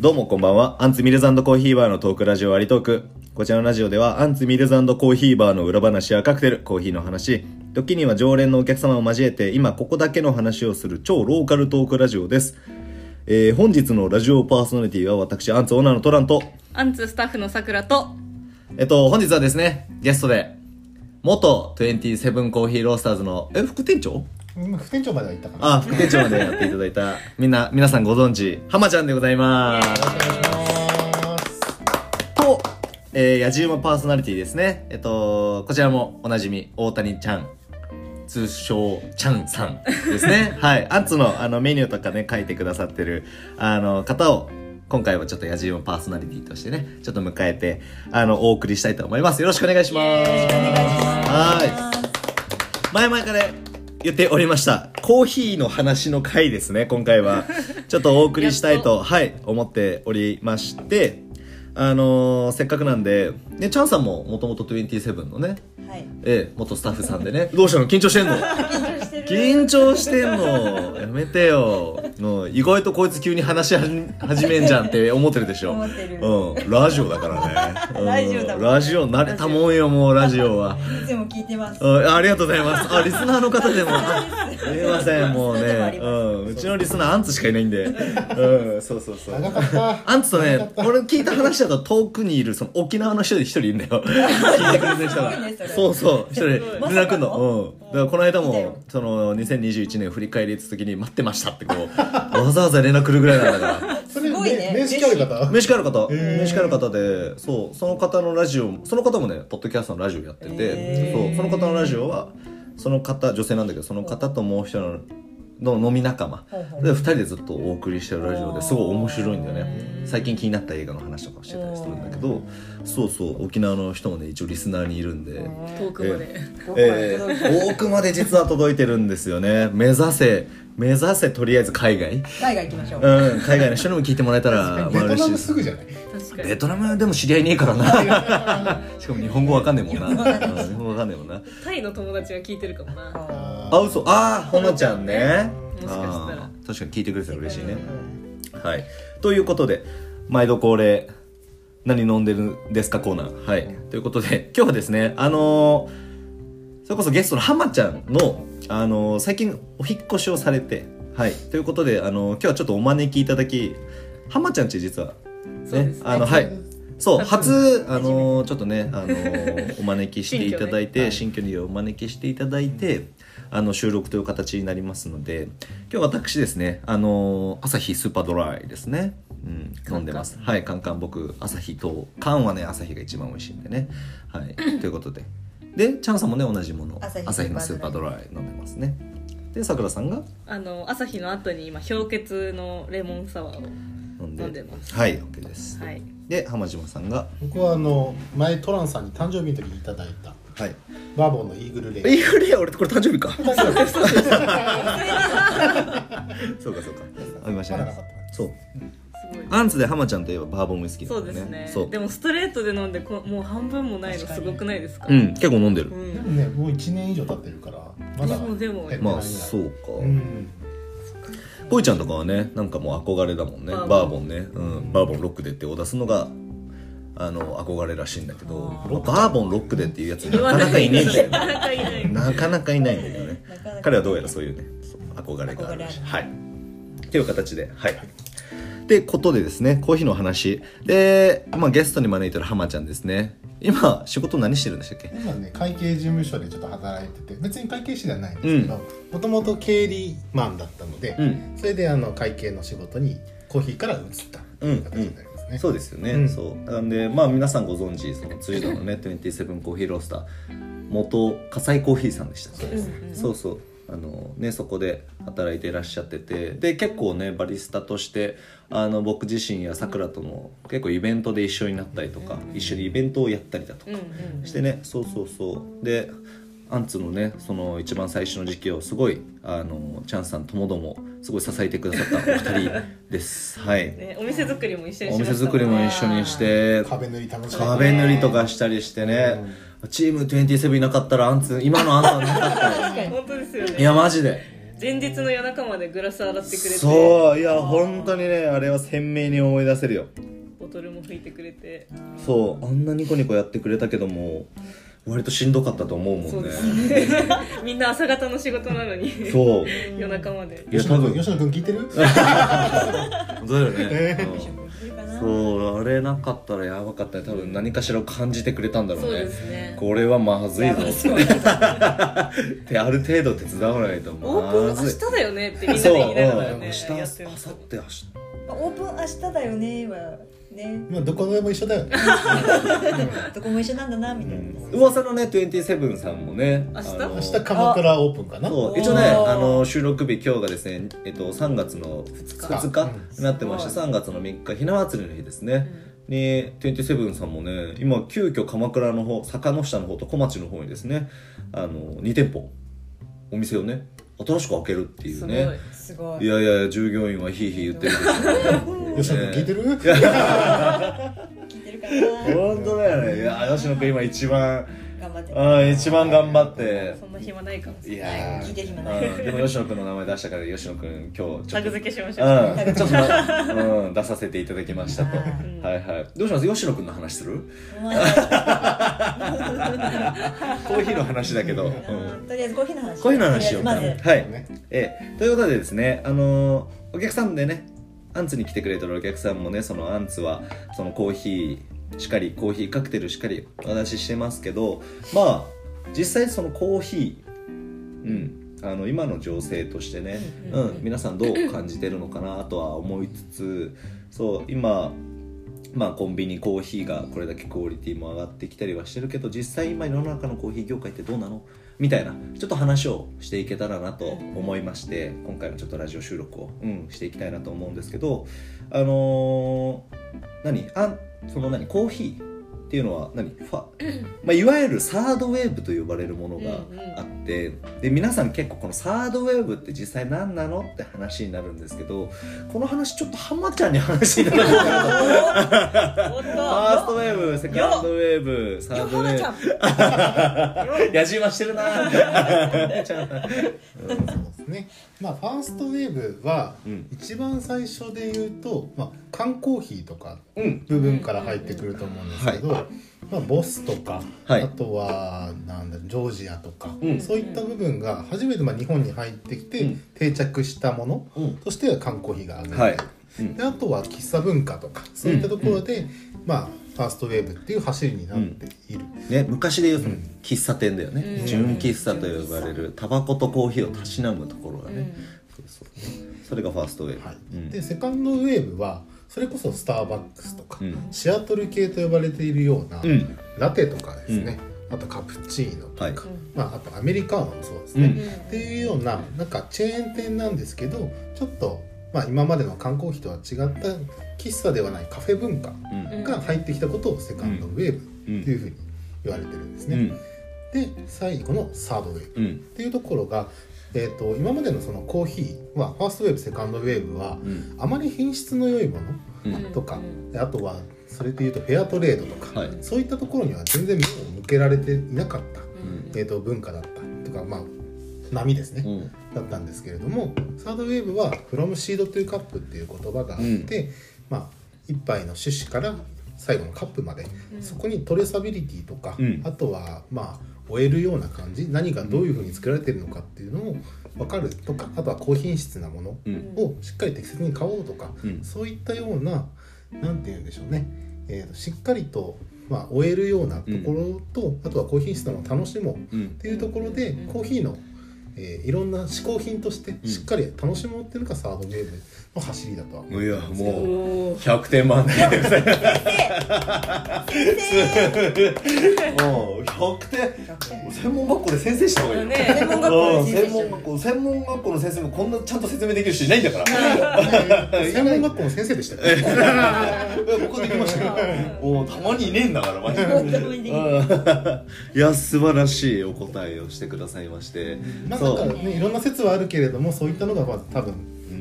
どうもこんばんは。アンツミルズコーヒーバーのトークラジオアリトーク。こちらのラジオでは、アンツミルズコーヒーバーの裏話やカクテル、コーヒーの話、時には常連のお客様を交えて、今ここだけの話をする超ローカルトークラジオです。えー、本日のラジオパーソナリティは私、アンツオーナーのトランと、アンツスタッフのさくらと、えっと、本日はですね、ゲストで、元27コーヒーロースターズの、え、副店長？今副店長までは行ったかなあ、副店長までやっていただいた、みんな、皆さんご存知、浜ちゃんでございます。と、えー、野じ馬パーソナリティですね。えっと、こちらもおなじみ、大谷ちゃん。通称、ちゃんさんですね。はい。アンツのあのメニューとかね、書いてくださってる、あの、方を、今回はちょっと野じ馬パーソナリティとしてね、ちょっと迎えて、あの、お送りしたいと思います。よろしくお願いします。はい。前々から言っておりました。コーヒーの話の回ですね、今回は。ちょっとお送りしたいと、はい、思っておりまして、あのーせっかくなんで、ね、チャンさんももともと27のね、はい。ええ、元スタッフさんでね。どうしたの？緊張してんの？緊張してんの？やめてよ。もう意外とこいつ急に話し始めんじゃんって思ってるでしょ。思ってるうん。ラジオだからね。うんラジオだもんラジオ慣れたもんよ、もうラジオは。いつも聞いてます。あありがとうございます。あ、リスナーの方でも。あすみません、もうね。うん。うちのリスナーアンツしかいないんで。うん、そうそうそう。アンツとね、俺聞いた話だと遠くにいるその沖縄の人で一人いるんだよ。聞いてくれてる人がそうそう、一人連絡くんの。の？うん。だからこの間も、その2021年振り返りた時に待ってましたってこう、わざわざ連絡来るぐらいなんだから。それすごいね。め面識ある方？飯会ある方、へー。飯会ある方で、そう、その方のラジオ、その方もね、ポッドキャストのラジオやってて、そう、その方のラジオは、その方、女性なんだけど、その方ともう一人の、の飲み仲間。で二人でずっとお送りしてるラジオですごい面白いんだよね。最近気になった映画の話とかをしてたりするんだけどそうそう沖縄の人もね一応リスナーにいるんで。遠くまで。えー、遠くまで実は届いてるんですよね。目指せ目指せとりあえず海外。海外行きましょう。うん海外の人にも聞いてもらえたらベトナムまあ嬉しいです。すぐじゃない？ベトナムでも知り合いねえからな。しかも日本語わかんねえもんな。うん日本語わかんねえもんな。タイの友達が聞いてるかもな。ああ嘘。あーほのちゃんね。もしかしたら。確かに聞いてくれてたら嬉しいね。はい。ということで毎度恒例何飲んでるんですかコーナー。はい。ということで今日はですねあのーそれこそゲストの浜ちゃんの、あのー最近お引っ越しをされて。はい。ということで、あのー今日はちょっとお招きいただき浜ちゃんち実はね。あのはい。そう初初あのーちょっとねあのーお招きしていただいて新新居にお招きしていただいてあの収録という形になりますので今日私ですねあのー朝日スーパードライですね、うん、飲んでます。はいカンカン僕朝日と缶はね朝日が一番美味しいんでね。はい ということで。でチャンさんもね同じもの朝日のスーパードライ飲んでますね。でさくらさんが？あの、朝日の後に今、氷結のレモンサワーをで飲んでます。はい OK です、はい。で浜島さんが？僕はあの前トランさんに誕生日の時にいただいた。はい。バーボンのイーグルレイ。インフレ俺これ誕生日か。そうかそうか。ありましたね。まだなかった。そう。すごい。アンツで浜ちゃんといえばバーボンウイスキーそなんだようですね。そう。でもストレートで飲んでこもう半分もないのすごくないですか？うん結構飲んでる、うん。でもねもう1年以上経ってるからまだでもでも減ってない。まあそうか、うんぽいちゃんとかはねなんかもう憧れだもんね。ババーボンね、うん、バーボンロックでってを出すのがあの憧れらしいんだけどあバーボンロックでっていうやつなかなかいねえんだよなかなかいない。なかなかいないんだけどね。彼はどうやらそういうね憧れがあるらしはい。っていう形ではい。でことでですねコーヒーの話。で、まあ、ゲストに招いてる浜ちゃんですね今仕事何してるんでしたっけ？今ね会計事務所でちょっと働いてて別に会計士ではないんですけどもともと経理マンだったので、うん。それであの会計の仕事にコーヒーから移ったという形になりますね、そうですよね、うん。そう。なんでまあ皆さんご存知その辻田のね 27コーヒーロースター元葛西コーヒーさんでしたっけ？そうです。うんうんそうそうあのねそこで働いていらっしゃっててで結構ねバリスタとしてあの僕自身やさくらとの結構イベントで一緒になったりとか一緒にイベントをやったりだとかうんうんしてねそうそうそう。でアンツのねその一番最初の時期をすごいあのチャンスさんともどもすごい支えてくださったお二人 です。はい。ね、お店作りも一緒におしました店作りも一緒にして壁塗り楽しか壁塗りとかしたりしてね、チーム27いなかったらアンツ今のアンツはなかったよ。本当ですよねいやマジで。前日の夜中までグラス洗ってくれて。そういや本当にねあれは鮮明に思い出せるよ。ボトルも拭いてくれて。そうあんなニコニコやってくれたけども割としんどかったと思うもんね。そうですね。みんな朝方の仕事なのに。そう。夜中まで。いや多分君吉野君聞いてる？そうだよね、うん。いるかなそうあれなかったらやばかったね。多分何かしらを感じてくれたんだろそううねね。これはまずいぞ。ってある程度手伝わないとオープン明まずい日だよねってみんなで言いながらうん、ね明日明後日オープン明日だよねはね。まあどこでも一緒だよ。ね どこも一緒なんだなみたいな、噂のね27さんもね明日？あの明日鎌倉オープンかな？そう一応ねあの収録日今日がですね、えっと、3月の2日。うん。になってましてすご3月の3日ひな祭りの日ですね、に27さんもね今急遽鎌倉の方坂の下の方と小町の方にですねあの2店舗お店をね新しく開けるっていうすごい。ねすごい。いやいや従業員はヒーヒー言ってるんです よ吉野君聞いてる？聞いてるかな。本当だよね。いや吉野君今一番頑張って。あ一番頑張って。そんな暇ないかもしれいないや聞いてる暇ーない。うんでも吉野君の名前出したから吉野君今日ちょタグっと付けしましょう。うん、ちょっとな、う。ん、出させていただきましたと。ははいはい。どうします吉野くんの話する？ま あコーヒーの話だけど。うん。うん。とりあえずコーヒーの話。コーヒーの話を。まずはい。ねええ、ということでですね、あのーお客さんでね、アンツに来てくれてるお客さんもね、そのアンツは、そのコーヒーしかり、コーヒーカクテルしかりお出ししてますけど、まあ、実際そのコーヒー、うん、あの今の情勢としてね、ううんん皆さんどう感じてるのかなとは思いつつそう今まあコンビニコーヒーがこれだけクオリティも上がってきたりはしてるけど実際今世の中のコーヒー業界ってどうなの？みたいなちょっと話をしていけたらなと思いまして今回もちょっとラジオ収録を、うん、していきたいなと思うんですけどあのー何？あその何？コーヒー？っていうのは何？ファ、まあ、いわゆるサードウェーブと呼ばれるものがあって、で皆さん結構このサードウェーブって実際何なのって話になるんですけどこの話ちょっと浜ちゃんに話していただこうかなと。おっファーストウェーブ、セカンドウェーブ、サードウェーブ。やじましてるな。そうですね。まあファーストウェーブはうん。一番最初で言うと、まあ、缶コーヒーとかうん。部分から入ってくると思うんですけど、まあ、ボスとか、はい。あとはなんだジョージアとか、うん。そういった部分が初めてまあ日本に入ってきてうん。定着したものうん。としては缶コーヒーがある、はい。うん。であとは喫茶文化とかそういったところで、まあファーストウェーブっていう走りになっている、ね、昔で言う喫茶店だよね、うん。純喫茶と呼ばれるタバコとコーヒーをたしなむところがね、そうそう。それがファーストウェーブ、はい。うん。でセカンドウェーブはそれこそスターバックスとか、うん。シアトル系と呼ばれているような、うん。ラテとかですね、あとカプチーノとか、はい。まあ、あとアメリカーノもそうですね、うん。っていうようななんかチェーン店なんですけどちょっと、まあ、今までの観光費とは違った喫茶ではないカフェ文化うん。が入ってきたことをセカンドウェーブっていうふうに言われてるんですね、うん。で最後のサードウェーブ。うん。っていうところが、えー、と今までのそのコーヒーはファーストウェーブセカンドウェーブはうん。あまり品質の良いもうん。のとか、あとはそれでいうとフェアトレードとか、はい。そういったところには全然目を向けられていなかった、うん。えー、と文化だったとかまあ波ですね、うん。だったんですけれどもサードウェーブは「from seed to cup」っていう言葉があって、まあ一杯の種子から最後のカップまで、そこにトレーサビリティとか、うん。あとはまあ終えるような感じ何がどういうふうに作られてるのかっていうのを分かるとかあとは高品質なものうん。をしっかり適切に買おうとか、うん。そういったようななんて言うんでしょうね、えーとしっかりと、まあ、終えるようなところと、あとは高品質なのを楽しもうっうん。ていうところで、コーヒーの、えーいろんな嗜好品としてしっかり楽しもうっていうのがサードウェーブの走りだとは思いやもうおー。100点満点。もう100点。専門学校で先生した方がいいよ。ね専門学校うんで先生専門学校専門学校の先生もこんなちゃんと説明できる人いないんだから。専門学校の先生でしたよ僕はできましたけどおたまにいねえんだからマジでいや素晴らしいお答えをしてくださいまして。まあそうなんかねいろんな説はあるけれどもそういったのがまあ多分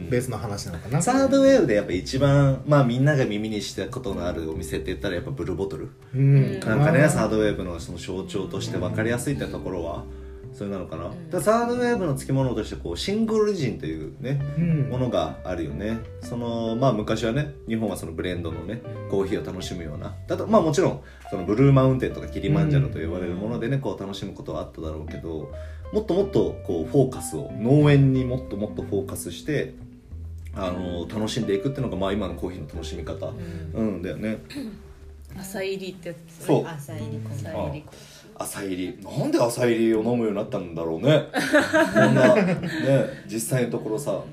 んベースの話なのかな、サードウェーブでやっぱ一番まあみんなが耳にしたことのあるお店って言ったらやっぱブルーボトル。うん。なんかねまあ。サードウェーブのその象徴として分かりやすいってところはそれなのかな、だからサードウェーブの付き物としてこうシングルオリジンというねうん。ものがあるよね。そのまあ昔はね日本はそのブレンドのねコーヒーを楽しむような。だとまあもちろんそのブルーマウンテンとかキリマンジャロと呼ばれるものでねこう楽しむことはあっただろうけどもっともっとこうフォーカスを農園にもっともっとフォーカスしてあの楽しんでいくっていうのがまあ今のコーヒーの楽しみ方。うん。だよね。朝入りってやつ。そう。朝入り朝入り朝入り。なんで朝入りを飲むようになったんだろうね。こんなね実際のところさ。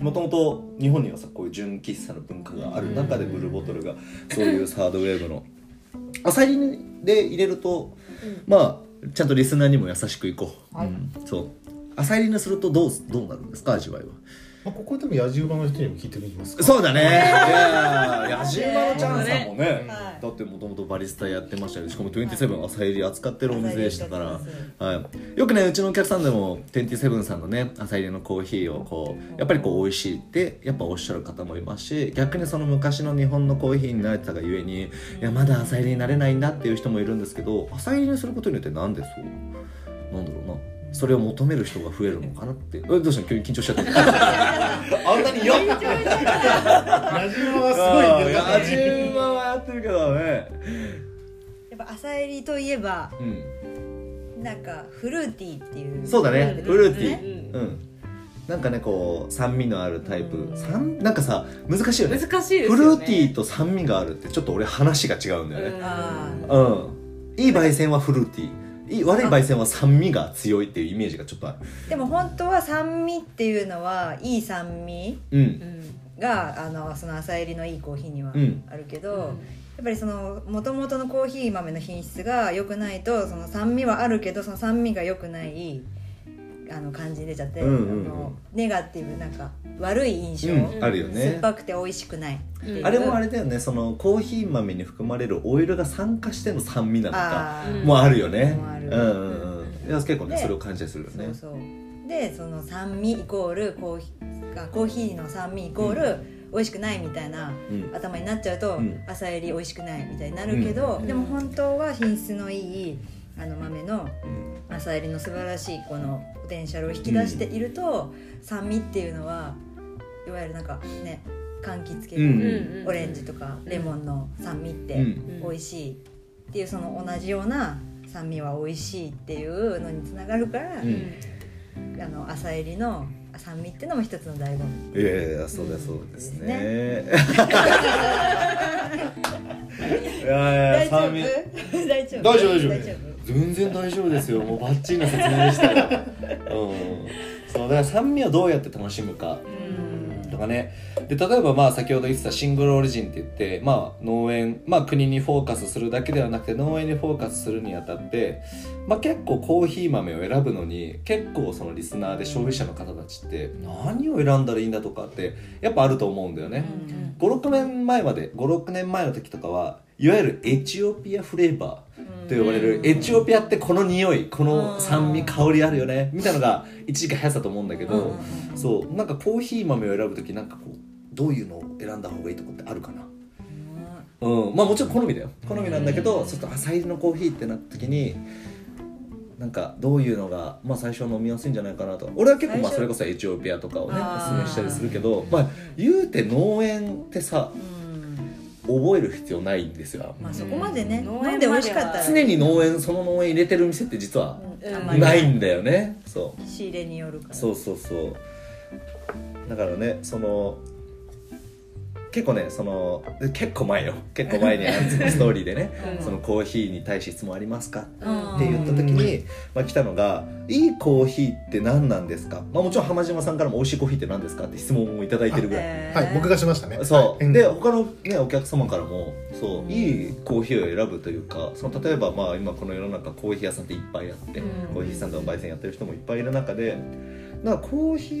もともと日本にはさこういう純喫茶の文化がある中でブルーボトルがそういうサードウェーブの。朝入りで入れると、まあちゃんとリスナーにも優しくいこう、はい。うん。そう。朝入りにするとどうどうなるんですか味わいは？まあ、ここでも野じ馬の人にも聞いてみますか。そうだね。い。やー野じ馬のチャンさんもね、はい。だってもともとバリスタやってましたよ。しかも27朝入り扱ってるお店でしたから、はい、よくねうちのお客さんでも27さんのね朝入りのコーヒーをこうやっぱりこう美味しいってやっぱおっしゃる方もいますし逆にその昔の日本のコーヒーに慣れてたがゆえにいやまだ朝入りになれないんだっていう人もいるんですけど朝入りにすることによってなんでそうなんだろうなそれを求める人が増えるのかなって。えどうしたの？急に緊張しちゃった。あんなによ。っ野じ馬はすごい野じ馬はやってるけどね。やっぱ朝入りといえばうん。なんかフルーティーっていう。そうだね。うんフルーティうーうん。なんかねこう酸味のあるタイプ。酸なんかさ難しいよね。難しいですよね。フルーティーと酸味があるってちょっと俺話が違うんだよね。あうん。いい焙煎はフルーティーいい悪い焙煎は酸味が強いっていうイメージがちょっとある。ーでも本当は酸味っていうのはいい酸味うん。うんがあのその朝入りのいいコーヒーにはうん。あるけど、やっぱりその元々のコーヒー豆の品質が良くないとその酸味はあるけどその酸味が良くないあの感じに出ちゃって、うんうんうん。あのネガティブなんか悪い印象、うんあるよ酸っねぱくて美味しくないっていう。あれもあれだよね。そのコーヒー豆に含まれるオイルが酸化しての酸味なのか。あー。うんもあるよね。もある。うんうんうん。いや結構ねでそれを感じたりするよね。そうそう。でその酸味イコールコーヒーあコーヒーの酸味イコール美味しくないみたいなうん。頭になっちゃうと、うん。朝入り美味しくないみたいになるけど、うん。でも本当は品質のいいあの豆のうん。朝入りの素晴らしいこのポテンシャルを引き出していると、酸味っていうのはいわゆるなんかね柑橘系うんうんオレンジとかレモンの酸味ってうん。美味しいっていうその同じような酸味は美味しいっていうのにつながるから、うん。あの朝入りの酸味っていうのも一つの醍醐味。いやいやそうだそうですね。いやいや酸味。大丈夫 大丈夫。大丈夫？全然大丈夫ですよもうバッチリな説明でしたよ。うん。そうだから酸味をどうやって楽しむか。とかねで例えばまあ先ほど言ってたシングルオリジンって言ってまあ農園まあ国にフォーカスするだけではなくて農園にフォーカスするにあたってまあ結構コーヒー豆を選ぶのに結構そのリスナーで消費者の方たちって何を選んだらいいんだとかってやっぱあると思うんだよね。56年前まで56年前の時とかはいわゆるエチオピアフレーバーと呼ばれるエチオピアってこの匂いこの酸味香りあるよねみたいなのが一時期流行ってたと思うんだけど、そうなんかコーヒー豆を選ぶ時なんかこうどういうのを選んだ方がいいとかってあるかな？うん。まあもちろん好みだよ。好みなんだけど、そうすると朝入りのコーヒーってなった時になんかどういうのが、まあ、最初飲みやすいんじゃないかなと。俺は結構まあそれこそエチオピアとかをねおすすめしたりするけど、まあ、言うて農園ってさうん覚える必要ないんですよ、まあそこまでね農園飲んで美味しかったら。常に農園その農園入れてる店って実はないんだよね。そう。仕入れによるから。そうそうそう。だからねその結構ねそので結構前よ。結構前にあのストーリーでね、うん。そのコーヒーに対して質問ありますか？うん。って言った時に、まあ、来たのが「いいコーヒーって何なんですか?」まあ、もちろん浜島さんからも「美味しいコーヒーって何ですか?」って質問をいただいてるぐらい。へー。はい僕がしましたね。そう、はいで他の、ね、お客様からもそういいコーヒーを選ぶというかその例えばまあ今この世の中コーヒー屋さんっていっぱいあって、うん。コーヒーさんとか焙煎やってる人もいっぱいいる中でなんかコーヒ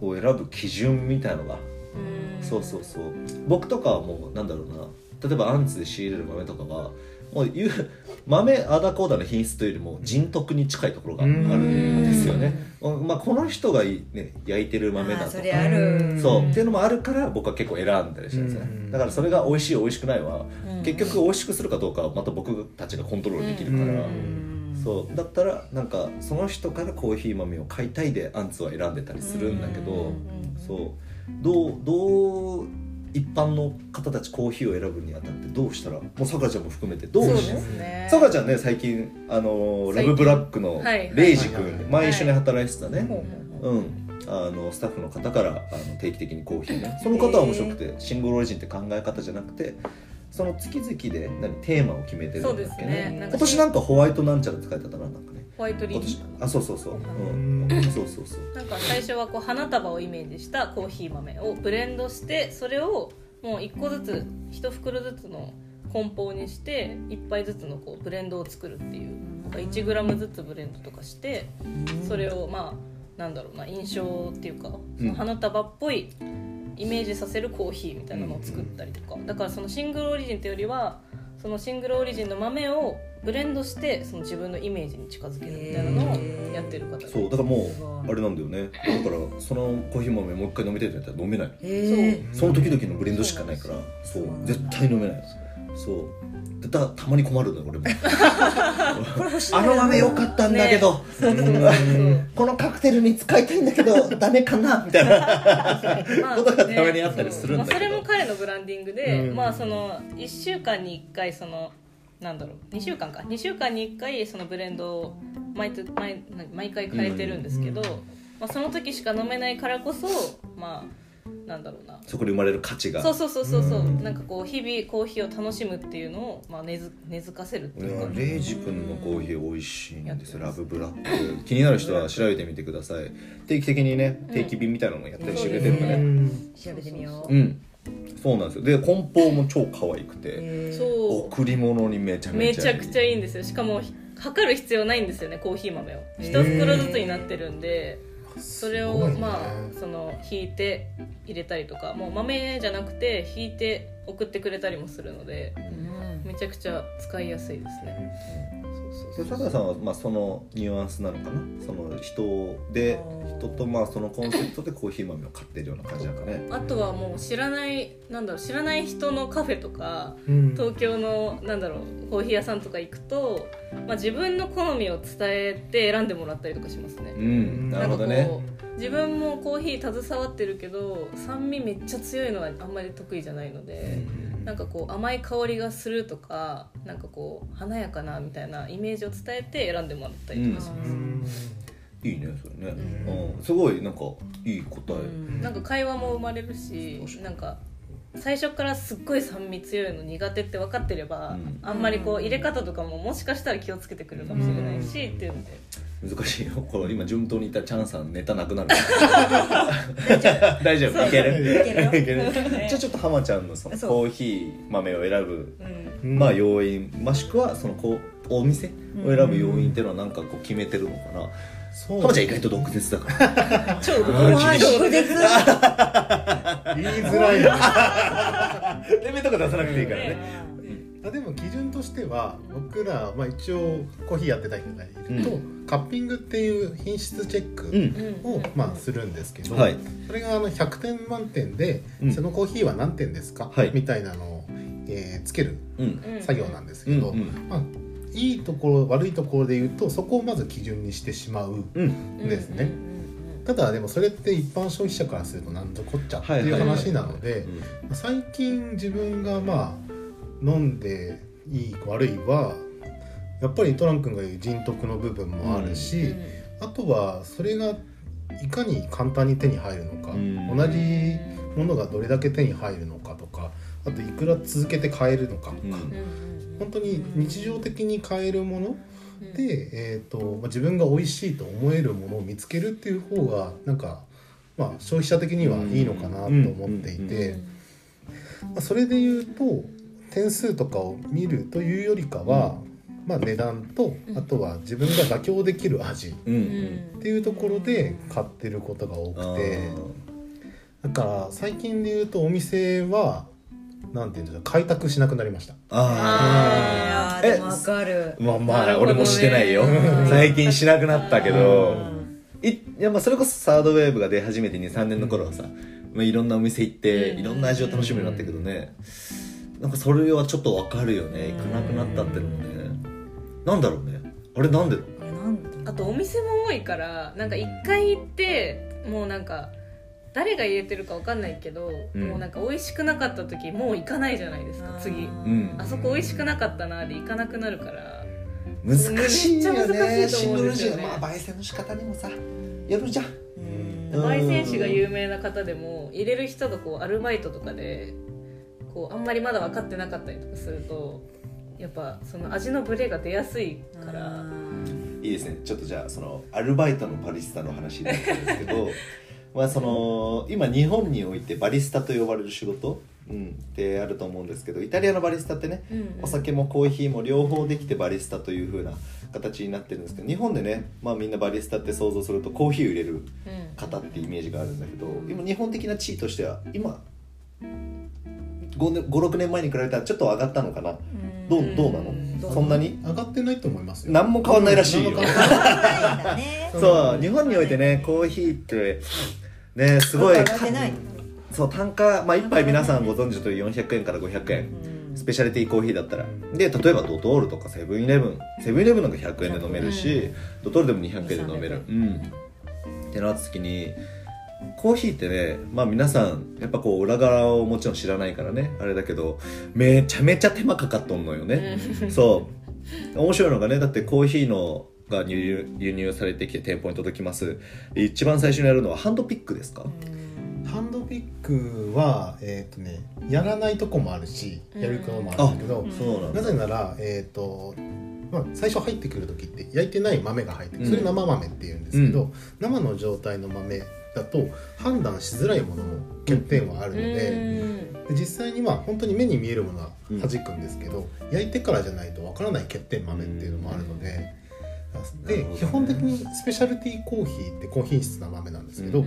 ーを選ぶ基準みたいのがそうそうそう。僕とかはもうなんだろうな。例えばアンツで仕入れる豆とかはもう言う豆アダコーダの品質というよりも人徳に近いところがあるんですよね、まあ、この人がい、ね、焼いてる豆だとか。そう。っていうのもあるから僕は結構選んだりしてるんですね。うん。だからそれが美味しい美味しくないはうん。結局美味しくするかどうかはまた僕たちがコントロールできるから。そう。だったらなんかその人からコーヒー豆を買いたいでアンツは選んでたりするんだけど、うん。そうどうどう一般の方たちコーヒーを選ぶにあたってどうしたらもうさくらちゃんも含めてどうしですね。さくらちゃんね最近あのラブブラックのはいレイジ君、はい前一緒に働いてたね、ほうん。あのスタッフの方からあの定期的にコーヒーね。その方は面白くて、シングルオリジンって考え方じゃなくてその月々で何テーマを決めてるんだっけね。今年なんかホワイトなんちゃらって書いてあったななんか。ねホワイトリー今年あそうそうそう、うん、そうそうそう。なんか最初はこう花束をイメージしたコーヒー豆をブレンドしてそれをもう1個ずつ1袋ずつの梱包にして1杯ずつのこうブレンドを作るっていう。なんか 1g ずつブレンドとかしてそれをまあなんだろうな印象っていうかその花束っぽいイメージさせるコーヒーみたいなのを作ったりとか。だからそのシングルオリジンっていうよりはそのシングルオリジンの豆をブレンドしてその自分のイメージに近づけるみたいなのをやってる方でそうだからもうあれなんだよね。だからそのコーヒー豆もう一回飲みたいって言ったら飲めない。へえその時々のブレンドしかないからそう。絶対飲めない。そう。でたたまに困るのよ俺も。これ欲しいあの豆良かったんだけど、そうそうそう。このカクテルに使いたいんだけど ダメかな？みたいな。まことがたまにあったりするんだけど。まあ、それも彼のブランディングで、うん。まあその1週間に1回そのなんだろう。2週間か。2週間に1回そのブレンドを毎毎毎毎回変えてるんですけど、まあ、その時しか飲めないからこそまあなんだろうな。そこで生まれる価値が。そうそうそうそうそう、うん。なんかこう日々コーヒーを楽しむっていうのを、まあ、根づ根付かせるっていうか、レイジ君のコーヒー美味しいんですよ。ラブブラック。気になる人は調べてみてください。定期的にね定期便みたいなのもやったりしてくれてるのね。うん。調べてみよう。うんそうなんですよ。で梱包も超可愛くてそう。贈り物にめちゃめちゃめちゃくちゃいいんですよ。しかも測る必要ないんですよねコーヒー豆を。一袋ずつになってるんでそれをすごいね。まあその引いて入れたりとかもう豆じゃなくて引いて送ってくれたりもするのでうん。めちゃくちゃ使いやすいですねで坂田さんはまあそのニュアンスなのかな？その人で人とまあそのコンセプトでコーヒー豆を買ってるような感じなんかねあとはもう知らないなんだろう知らない人のカフェとかうん。東京のなんだろうコーヒー屋さんとか行くと、まあ、自分の好みを伝えて選んでもらったりとかしますね。うん。なるほどね。自分もコーヒー携わってるけど酸味めっちゃ強いのはあんまり得意じゃないので、なんかこう甘い香りがするとかなんかこう華やかなみたいなイメージを伝えて選んでもらったりとかします、うん。いいねそれね、うん、すごいなんかいい答え、なんか会話も生まれるしなんか最初からすっごい酸味強いの苦手って分かってれば、うん。あんまりこう入れ方とかももしかしたら気をつけてくるかもしれないし、っていうので難しいよ。この今順当にいったらチャンさんネタなくなる。大丈夫？いける？いけるよ。いける？じゃあちょっと浜ちゃんのそのコーヒー豆を選ぶうん。うんまあ要因もしくはそのこうお店を選ぶ要因っていうのはなんかこう決めてるのかな。そう浜ちゃん意外と毒舌だから。超毒舌。言いづらいな レベルとか出さなくていいからねあでも基準としては僕ら、まあ、一応コーヒーやってた人がいると、うカッピングっていう品質チェッうクん。を、まあ、するんですけど、はい。それがあの100点満点で、うん。そのコーヒーは何点ですか、はい。みたいなのを、えーつけるうん。うん作業なんですけど、うんうん。まあ、いいところ悪いところで言うとそこをまず基準にしてしまううん。ですね。ただでもそれって一般消費者からするとなんとこっちゃっていう話なので最近自分がまあ飲んでいい悪いはやっぱりトラン君が言う人徳の部分もあるし、あとはそれがいかに簡単に手に入るのか、うん。同じものがどれだけ手に入るのかとかあといくら続けて買えるのかとか、うん。本当に日常的に買えるもので、えーとまあ、自分が美味しいと思えるものを見つけるっていう方がなんか、まあ、消費者的にはいいのかなと思っていて、まあ、それで言うと点数とかを見るというよりかは、まあ、値段とあとは自分が妥協できる味っうん。うん。ていうところで買ってることが多くて。だから最近で言うとお店はなんていうんですか開拓しなくなりました。あー。あーでもわかる。まあまあ俺もしてないよ。うん。最近しなくなったけどうん。いいやまあそれこそサードウェーブが出始めて23年の頃はさ、まあ、いろんなお店行ってうん。いろんな味を楽しむようになったけどねなんかそれはちょっとわかるよね。行かなくなったってのもね。なんだろうね。あれなんで？だあれなんだ。あとお店も多いからなんか一回行ってもうなんか誰が入れてるかわかんないけど、うん。もうなんか美味しくなかった時もう行かないじゃないですか次。ん。あそこ美味しくなかったなで行かなくなるから。難しいよめっちゃ難ねしいと思うんですよね。シングルまあ焙煎の仕方にもさやるじゃん。うん。うん焙煎士が有名な方でも入れる人がこうアルバイトとかでこうあんまりまだ分かってなかったりとかするとやっぱその味のブレが出やすいから。いいですね。ちょっとじゃあそのアルバイトのバリスタの話になったんですけど まあその今日本においてバリスタと呼ばれる仕事、うん、ってあると思うんですけどイタリアのバリスタってねうんお酒もコーヒーも両方できてバリスタという風な形になってるんですけど日本でね、まあ、みんなバリスタって想像するとコーヒーを入れるうん方ってイメージがあるんだけど今日本的な地位としては今56年前に比べたらちょっと上がったのかな。どうどうなの？う？んそんなに？上がってないと思いますよ。何も変わんないらしいよ。そう。日本においてねコーヒーってねすごい。上がってないそう単価、まあ、1杯皆さんご存知の通り400円から500円。うん。スペシャリティコーヒーだったら。で例えばドトールとかセブンイレブン。セブンイレブンなんか100円で飲めるし、ドトールでも200円で飲める。うん。ってなった時にコーヒーってねまあ皆さんやっぱこう裏側をもちろん知らないからねあれだけどめちゃめちゃ手間かかっとんのよね、そう。面白いのがねだってコーヒーのが輸入輸入されてきて店舗に届きます。で一番最初にやるのはハンドピックですか、ハンドピックはえっ、とねやらないとこもあるしやるとこもあるんだけど、そうなんだ。なぜならえっ、とまあ、最初入ってくる時って焼いてない豆が入ってそれ生豆っていうんですけど、う生の状態の豆だと判断しづらいものも欠点はあるので,、で実際には本当に目に見えるものは弾くんですけど、焼いてからじゃないとわからない欠点豆っていうのもあるので。でなるほどね。基本的にスペシャルティーコーヒーって高品質な豆なんですけど、う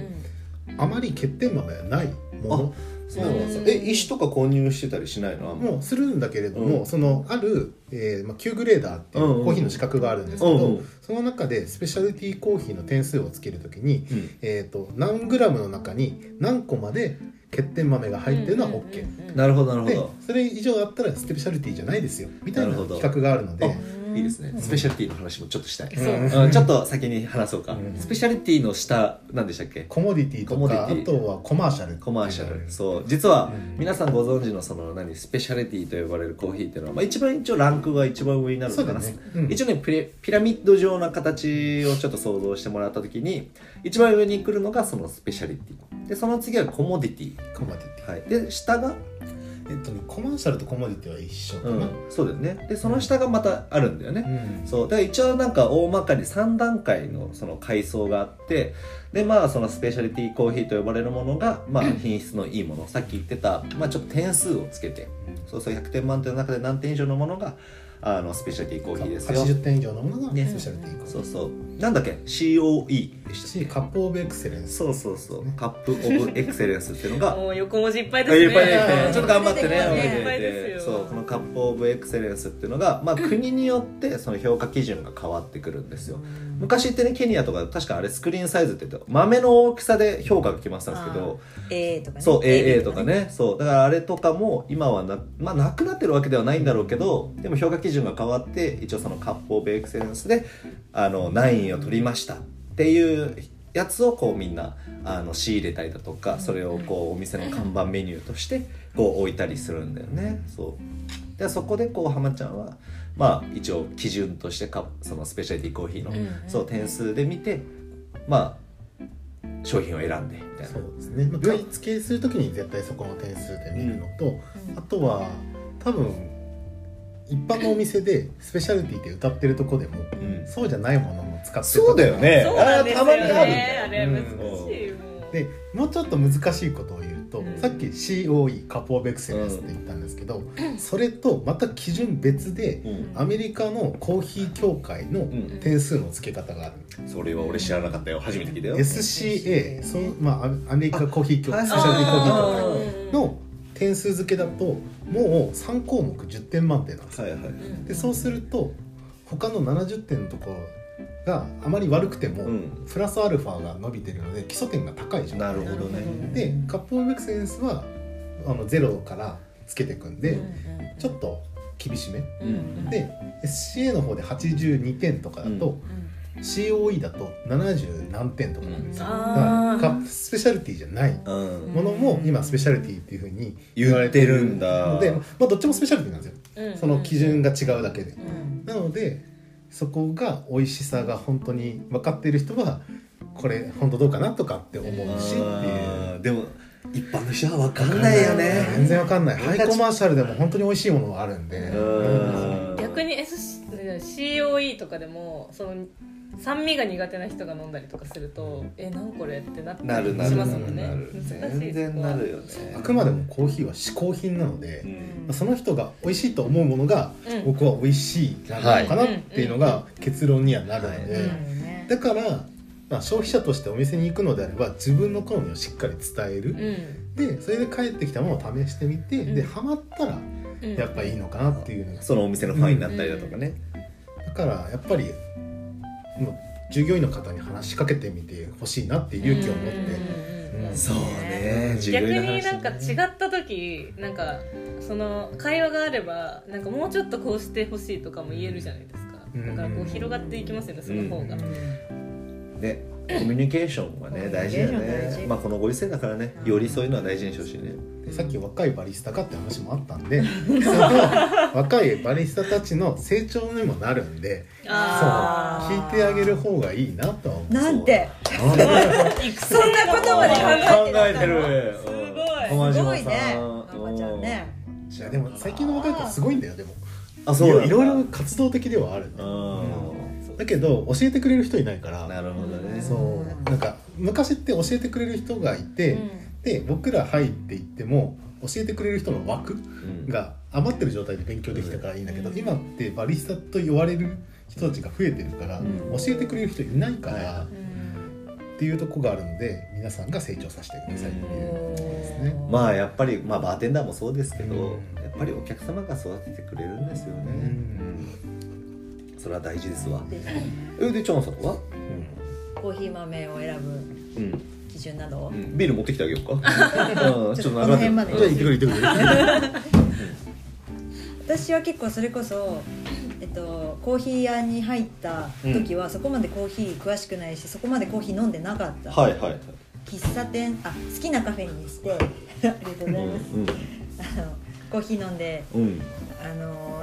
あまり欠点豆はないものそうなんですよ。え石とか購入してたりしないの？もうするんだけれども、うん。そのある、えーまあ、Q グレーダーっていうんううん。コーヒーの資格があるんですけど、うんうん。その中でスペシャルティーコーヒーの点数をつけるときに、うん。えー、と何グラムの中に何個まで欠点豆が入ってるのは OK、なるほどなるほでどそれ以上あったらスペシャルティーじゃないですよみたいな企画があるのでいいですね。スペシャリティの話もちょっとしたい、そううん。ちょっと先に話そうか、うん。スペシャリティの下何でしたっけ？コモディティとかあとはコマーシャル。コマーシャル。うそう。実はうん。皆さんご存知のその何？スペシャリティと呼ばれるコーヒーっていうのは、まあ、一番一応ランクが一番上になるのかな、そうだね。うん。一応ねピラピラミッド状な形をちょっと想像してもらった時に一番上に来るのがそのスペシャリティ。でその次はコモディティ、コモディティ。はい、で下が、えっとねコマーシャルとコモディティは一緒かな、うん、そうだよね。でその下がまたあるんだよね、うん。そう。で一応なんか大まかに3段階のその階層があってでまあそのスペシャリティコーヒーと呼ばれるものが、まあ、品質のいいもの。さっき言ってた、まあ、ちょっと点数をつけて。そうそう100点満点の中で何点以上のものがあのスペシャリティコーヒーですよ。80点以上のものがね。スペシャルティーコーヒー。そうそう。なんだっけ？COE でしたっしカップオブエクセレンス。そうそう。そうカップオブエクセレンスっていうのが もう横文字いっぱいですね。ちょっと頑張ってね。いっぱい覚えていっぱいですよ。そうこのカップオブエクセレンスっていうのが、まあ、国によってその評価基準が変わってくるんですよ昔ってねケニアとか確かあれスクリーンサイズって言って豆の大きさで評価が決まってたんですけど。A とかね。そう AA とかね。そう。だからあれとかも今はな,、まあ、なくなってるわけではないんだろうけどでも評価基準が変わって一応そのカップオブエクセレンスであの何位を取りましたっていうやつをこうみんなあの仕入れたりだとかそれをこうお店の看板メニューとしてこう置いたりするんだよね。そう。でそこでこう浜ちゃんはまあ一応基準としてかそのスペシャリティコーヒーの、そう点数で見てまあ商品を選んでみたいな。そうですね、まあ、買い付けするときに絶対そこの点数で見るのと、あとは多分一般のお店でスペシャルティって歌ってるとこでも、ん。そうじゃないものも使ってるそうだよね。そうなんですよあれたまにあるんだね。あれうん。難しいもう。でもうちょっと難しいことを言うと、うん。さっき COE カップオブエクセレンスって言ったんですけど、それとまた基準別でうん。アメリカのコーヒー協会のん。点数の付け方がある、それは俺知らなかったよ。初めて聞いたよ。SCA その、まあ、アメリカコーヒー協あ会スペシャルティーコーヒー協会うんの点数付けだともう3項目10点満点なんです。よはいはい。でそうすると他の70点のところがあまり悪くても、うん。プラスアルファが伸びてるので基礎点が高い状態なるほどね。でカップオブエクセレンスはあのゼロからつけていくんで、うんちょっと厳しめ。うんで SCA の方で82点とかだと、COE だと70何点とかなんですよ、うん。だあー。からカスペシャルティじゃない。うん。ものも今スペシャルティっていうふうに言われてるんだ。ので、まあ、どっちもスペシャルティなんですよ。うん。その基準が違うだけで、うん。なのでそこが美味しさが本当に分かっている人はこれ本当どうかなとかって思うしっていう。でも一般の人は分かんないよね。全然わかんない。ハイコマーシャルでも本当に美味しいものがあるんで。うん。逆に SC COE とかでもその酸味が苦手な人が飲んだりとかするとえなんこれってなったりなるなるしますもんね。なる難しい全然なるよね。あくまでもコーヒーは嗜好品なのでう、ん。その人が美味しいと思うものがうん。僕は美味しいなのかなっていうのが結論にはなるのはい。で、ねだから、まあ、消費者としてお店に行くのであれば自分の好みをしっかり伝える、うん。でそれで帰ってきたものを試してみて、うん。でハマったらうん。やっぱいいのかなっていうのが。そのお店のファンになったりだとかね。だからやっぱり従業員の方に話しかけてみてほしいなっていう勇気を持って、うんうんそうね。逆になんか違った時なんかその会話があればなんかもうちょっとこうしてほしいとかも言えるじゃないですか。だからこう広がっていきますよねその方が。ねコミュニケーションはね大事だよね。まあこのご時世だからねよりそういうのは大事にしてほしいね。でさっき若いバリスタかって話もあったんでその若いバリスタたちの成長にもなるんでそうあ聞いてあげる方がいいなとは思う。なんて。ーそんなことまで考えてた考えてる。すごいすごいね。さん。ママちゃんね。いやでも最近の若い子はすごいんだよでも。あそういろいろ活動的ではあるね。うだけど教えてくれる人いないから。んなるほどね。そう。なんか昔って教えてくれる人がいて、で僕ら入っていっても教えてくれる人の枠うん。が余ってる状態で勉強できたからいいんだけど、うん。今ってバリスタと言われる人たちが増えてるから、うん。教えてくれる人いないから、はっていうとこがあるんで皆さんが成長させてくださいっていう。ですね。まあやっぱり、まあ、バーテンダーもそうですけど、うん。やっぱりお客様が育ててくれるんですよね、うんうんそれは大事ですわ。えでチョンさんは、コーヒー豆を選ぶうん基準など？をビール持ってきてあげようか、うん、ちょっとこの辺まで。じゃあ行ってくれ行ってくれ。私は結構それこそ、えっと、コーヒー屋に入った時は、そこまでコーヒー詳しくないしそこまでコーヒー飲んでなかった、はいはいはい。喫茶店あ好きなカフェにして。ありがとうございます、うん。あのコーヒー飲んでうん。あの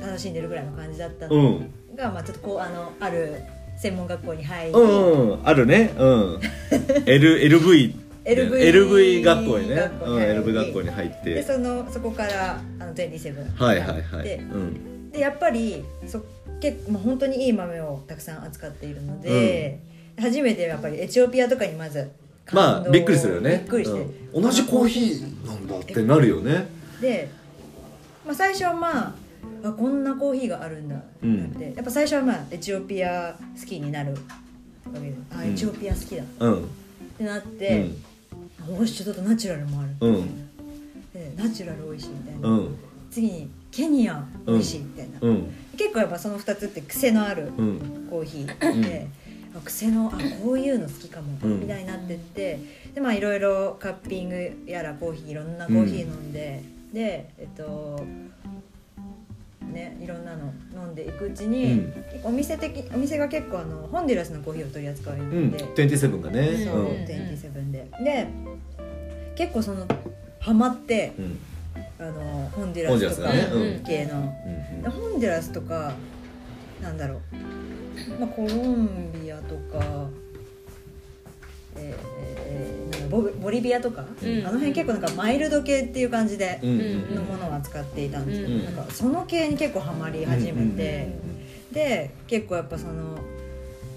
楽しんでるぐらいの感じだったのうん。が、まあ、ちょっとこうあのある専門学校に入り、うん、うん、あるね。うん。L LV LV LV 学校にね。うん、学校に。入り LV 学校に入って。でそのそこからあの27はいはいはい。でうん。でやっぱりそ結構、まあ、本当にいい豆をたくさん扱っているので、初めてやっぱりエチオピアとかにまずまあびっくりするよね。びっくりして、うん。同じコーヒーなんだってなるよね。で、まあ、最初はまああこんなコーヒーがあるんだ。って、うんやっぱ最初はまあエチオピア好きになるわけであうん。エチオピア好きだ。っうん。てなって、おしちょっとナチュラルもある、うん。でナチュラル美味しいみたいな、うん。次にケニア美味しいみたいな、うん。結構やっぱその2つって癖のあるうん。コーヒーで、あ癖のあこういうの好きかも、うん。みたいになってってでまあいろいろカッピングやらコーヒーいろんなコーヒー飲んで、でえっとねいろんなの飲んでいくうちに、うん。お店的お店が結構あのホンデュラスのコーヒーを取り扱うよううんになって、27がね。そう、うん。27で。で結構そのハマってうん。あのホンデュラスとか系の。うん。でホンデュラスとかなんだろう、まあ、コロンビアとか、えーえーボボリビアとか、うん。あの辺結構なんかマイルド系っていう感じでうん。うんのものを扱っていたんですけど、うん。なんかその系に結構ハマり始めて、で結構やっぱその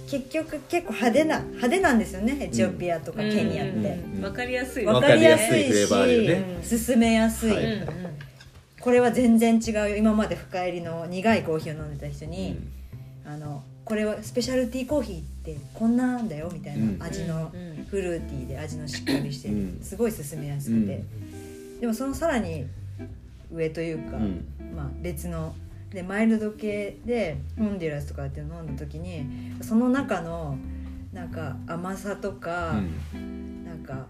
結局結構派手な派手なんですよねエチオピアとかケニアって。うん。わかりやすい。わわかりやすいし、進めやすい、はいうん。これは全然違うよ今まで深入りの苦いコーヒーを飲んでた人に、あのこれはスペシャルティーコーヒーってこんなんだよみたいうん。な味のフルーティーで味のしっかりしてすごい進めやすくて、でもそのさらに上というか、うん。まあ、別のでマイルド系でホンデュラスとかっていうのを飲んだ時にその中のなんか甘さとか、なんか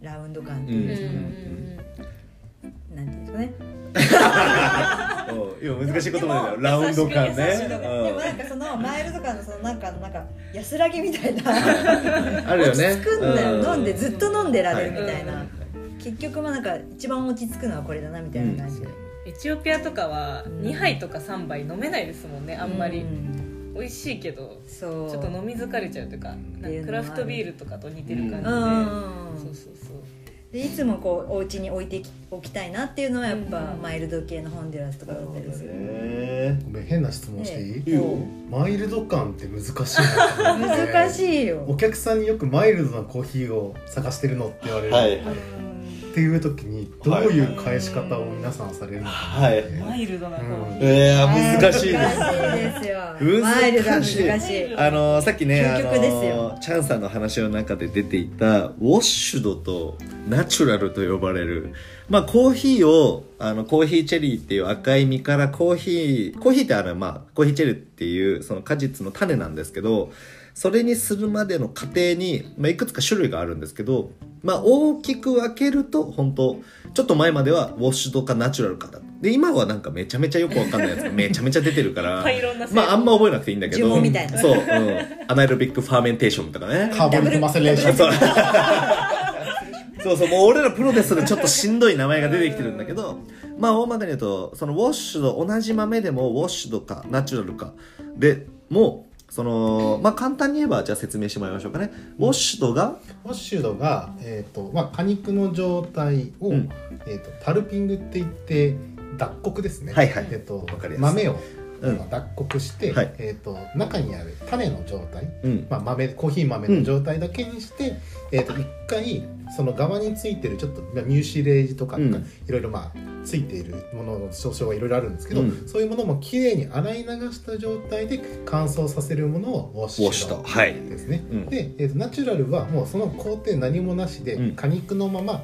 ラウンド感ってうん。いううんか、うん。なんていうんですかね 今難しい言葉だよ。ラウンド感ね。でもなんかそのマイルド感のそのなんかなんか安らぎみたいな。う んあるよね。落ち着くんだよ、う飲んでずっと飲んでられるみたいな、結局まあなんか一番落ち着くのはこれだなみたいな感じで、エチオピアとかはうん2杯とか3杯飲めないですもんねあんまり、うん。美味しいけどそう。ちょっと飲み疲れちゃうというかクラフトビールとかと似てる感じで、うん。そうそうそうでいつもこうお家に置いてきおきたいなっていうのはやっぱ、うんマイルド系のホンデュラスとかだったりする、へごめん変な質問していい、ね。いいよ。マイルド感って難しい 難しいよ。お客さんによくマイルドなコーヒーを探してるのって言われる、はいっていう時にどういう返し方を皆さんされるのか。なって、マイルドなコーヒー、えー、難しいです。難しいですよ。難しい。あのさっきねあ究極ですよ。のチャンさんの話の中で出ていたウォッシュドとナチュラルと呼ばれるまあコーヒーをあのコーヒーチェリーっていう赤い実からコーヒーコーヒーってあのまあコーヒーチェリーっていうその果実の種なんですけどそれにするまでの過程に、まあ、いくつか種類があるんですけど、まあ、大きく分けると本当ちょっと前まではウォッシュドかナチュラルかだ。で今はなんかめちゃめちゃよくわかんないやつが めちゃめちゃ出てるからまああんま覚えなくていいんだけど呪文みたいな。そう、うん、 anaerobic fermentation とかね。 carbonic maceration そう。そうそうもう俺らプロですでちょっとしんどい名前が出てきてるんだけどまあ大まかに言うとそのウォッシュド同じ豆でもウォッシュドかナチュラルかでもそのまあ簡単に言えばじゃあ説明してもらいましょうかね。ウォッシュドが？ウォッシュドが、えーとまあ、果肉の状態を、うん。えー、とタルピングって言って脱穀ですね、はいはい。えー、とわかりやすい。豆を、うんまあ脱穀して、はい。えー、と中にある種の状態、うん。まあ、豆コーヒー豆の状態だけにして、えー、と一回その側についてるちょっとまあミューシレージとかうん。いろいろまあついているものの少々はいろいろあるんですけど、うん。そういうものもきれいに洗い流した状態で乾燥させるものをウォッシュュドドはいですね、うんで、えー、とナチュラルはもうその工程何もなしで、うん果肉のまま、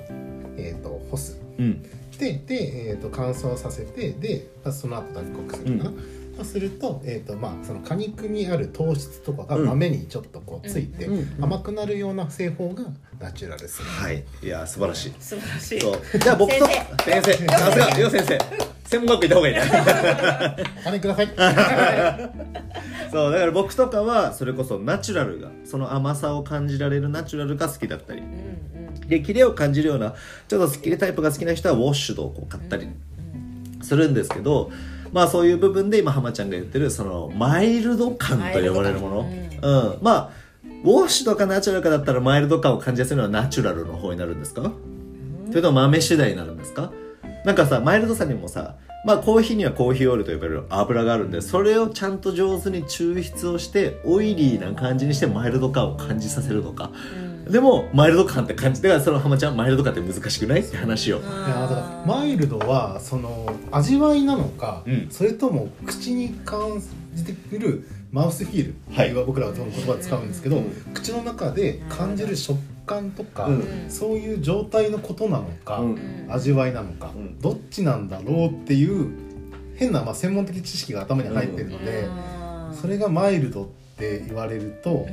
えー、と干す。うん。でで、えー、と乾燥させてで、まあ、その後脱穀するかな、そうすると,、えーとまあ、その果肉にある糖質とかがうん。豆にちょっとこうついて、うんうん甘くなるような製法がナチュラルです、はい。いや素晴らしい。素晴らしい。そう。じゃあ僕と先生。さすがよ先生。専門学校行った方がいいなお金ください。そうだから僕とかはそれこそナチュラルがその甘さを感じられるナチュラルが好きだったり。うんうん。でキレを感じるようなちょっとキレタイプが好きな人はウォッシュドをこう買ったりするんですけどまあそういう部分で今浜ちゃんが言ってるそのマイルド感と呼ばれるもの、うん。まあウォッシュドかナチュラルかだったらマイルド感を感じやすいのはナチュラルの方になるんですか？それとも豆次第になるんですか？なんかさマイルドさにもさまあコーヒーにはコーヒーオイルと呼ばれる油があるんでそれをちゃんと上手に抽出をしてオイリーな感じにしてマイルド感を感じさせるのかでもマイルド感って感じ。だからその浜ちゃんマイルド感って難しくない？って話をいやだからマイルドはその味わいなのか、うん。それとも口に感じてくるマウスフィール、はい。僕らはその言葉で使うんですけど、うん。口の中で感じる食感とか、うん。そういう状態のことなのか、うん。味わいなのか、うん。どっちなんだろうっていう変な、まあ、専門的知識が頭に入ってるので、それがマイルドって言われると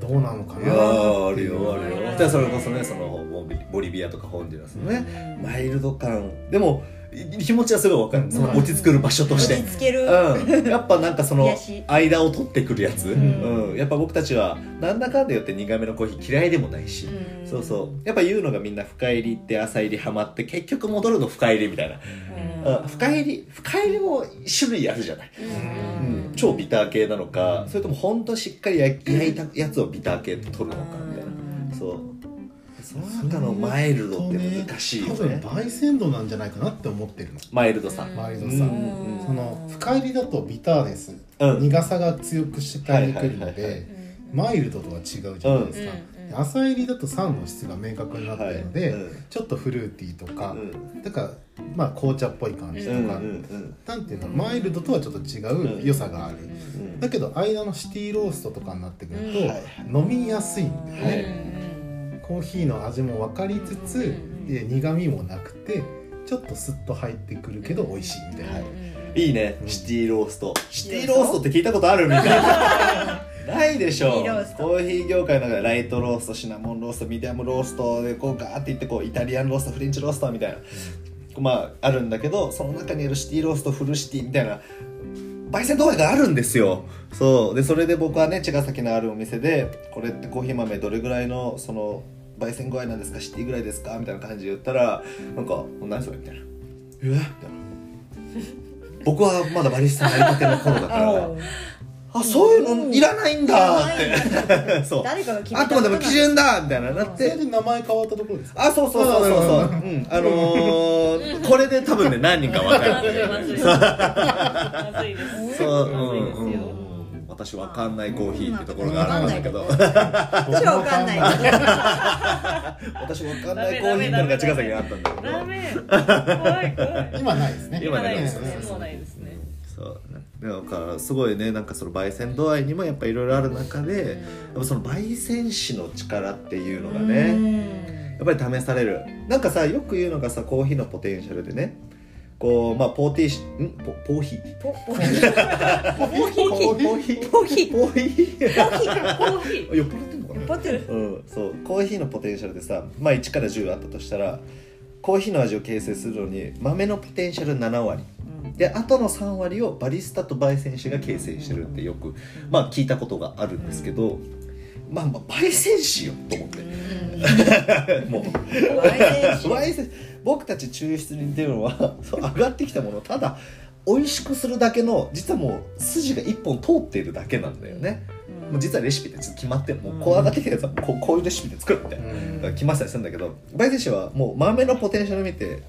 どうなのかいやなーあるよあるよ。でそれこそねそのボリビアとかホンジュラスのね、マイルド感。でもい気持ちはすごいわかる。その落ち着くる場所として。落ち着ける、うん、やっぱなんかその間を取ってくるやつ、ん。うん。やっぱ僕たちはなんだかんだ言って苦めのコーヒー嫌いでもないし、うん。そうそう。やっぱ言うのがみんな深入りって浅入りハマって結局戻るの深入りみたいな、うん。深入り深入りも種類あるじゃない、うん、超ビター系なのかそれとも本当しっかり焼焼いたやつをビター系と取るのかみたいな。そう。その中のマイルドって難しいよ多分ね焙煎度なんじゃないかなって思ってるの。マイルドさ、マイルドさ、うん。うん。その深入りだとビターです、うん。苦さが強くしてくるのはいはいはいはい。でマイルドとは違うじゃないですか、うんうん浅入りだと酸の質が明確になってるので、はいうん。ちょっとフルーティーとか、うん。だからまあ紅茶っぽい感じとか、うんなんていうのマイルドとはちょっと違う良さがある、うん。だけど間のシティローストとかになってくると、飲みやすいんだよはい。ね、コーヒーの味も分かりつつ、で苦味もなくてちょっとスッと入ってくるけど美味しいみたいな、い。いね、うんシティロースト。シティローストって聞いたことあるみたいな ないでしょシティロースト。コーヒー業界の中でライトローストシナモンローストミディアムローストでこうガーっていってこうイタリアンローストフレンチローストみたいなこまああるんだけどその中にあるシティローストフルシティみたいな焙煎度合いがあるんですよ。そう。でそれで僕はね茅ヶ崎のあるお店でこれってコーヒー豆どれぐらいのその焙煎具合なんですかシティぐらいですかみたいな感じで言ったらなんか「何それ?」みたいな「え？みたいな。僕はまだバリスタなりたての頃だから あそういうのいらないんだって。そう。誰かが決めたあくまでも基準だみたいななっそれてで名前変わったところですか？あそうそうそうそうそう。うん。あのー、これで多分ね何人か分かまずいるまずい。まずいです。そう、まずいですよ、うんうん私わかんないコーヒーってところがあるんだけど。私は分かんない。け ど私わかんないコーヒーってのが茅ヶ崎にあったんだけど。ダメ怖い怖い。今ないですね。今ないですね。ね。もうないですねそうだからすごいねなんかその焙煎度合いにもやっぱいろいろある中でやっぱその焙煎師の力っていうのがねやっぱり試される。なんかさよく言うのがさコーヒーのポテンシャルでねこうまあポーティーシん？ポポーヒー？ポポーヒー。ポーヒー？ポーヒー。ポーヒー？ポーヒー。コーヒー？酔っ払ってんのかな？うん、そう。コーヒーのポテンシャルでさ、まあ、1から10あったとしたらコーヒーの味を形成するのに豆のポテンシャル7割であとの3割をバリスタと焙煎師が形成してるってよく、まあ、聞いたことがあるんですけど、まあ、まあ焙煎師よと思って。もう。焙煎僕たち抽出人っていうのはそう上がってきたもの。をただ美味しくするだけの実はもう筋が1本通っているだけなんだよね。もう実はレシピって決まってる。もうこう上がってきたやつはこうこういうレシピで作るみたいな、うん決まってたりするんだけど焙煎士はもう豆のポテンシャル見て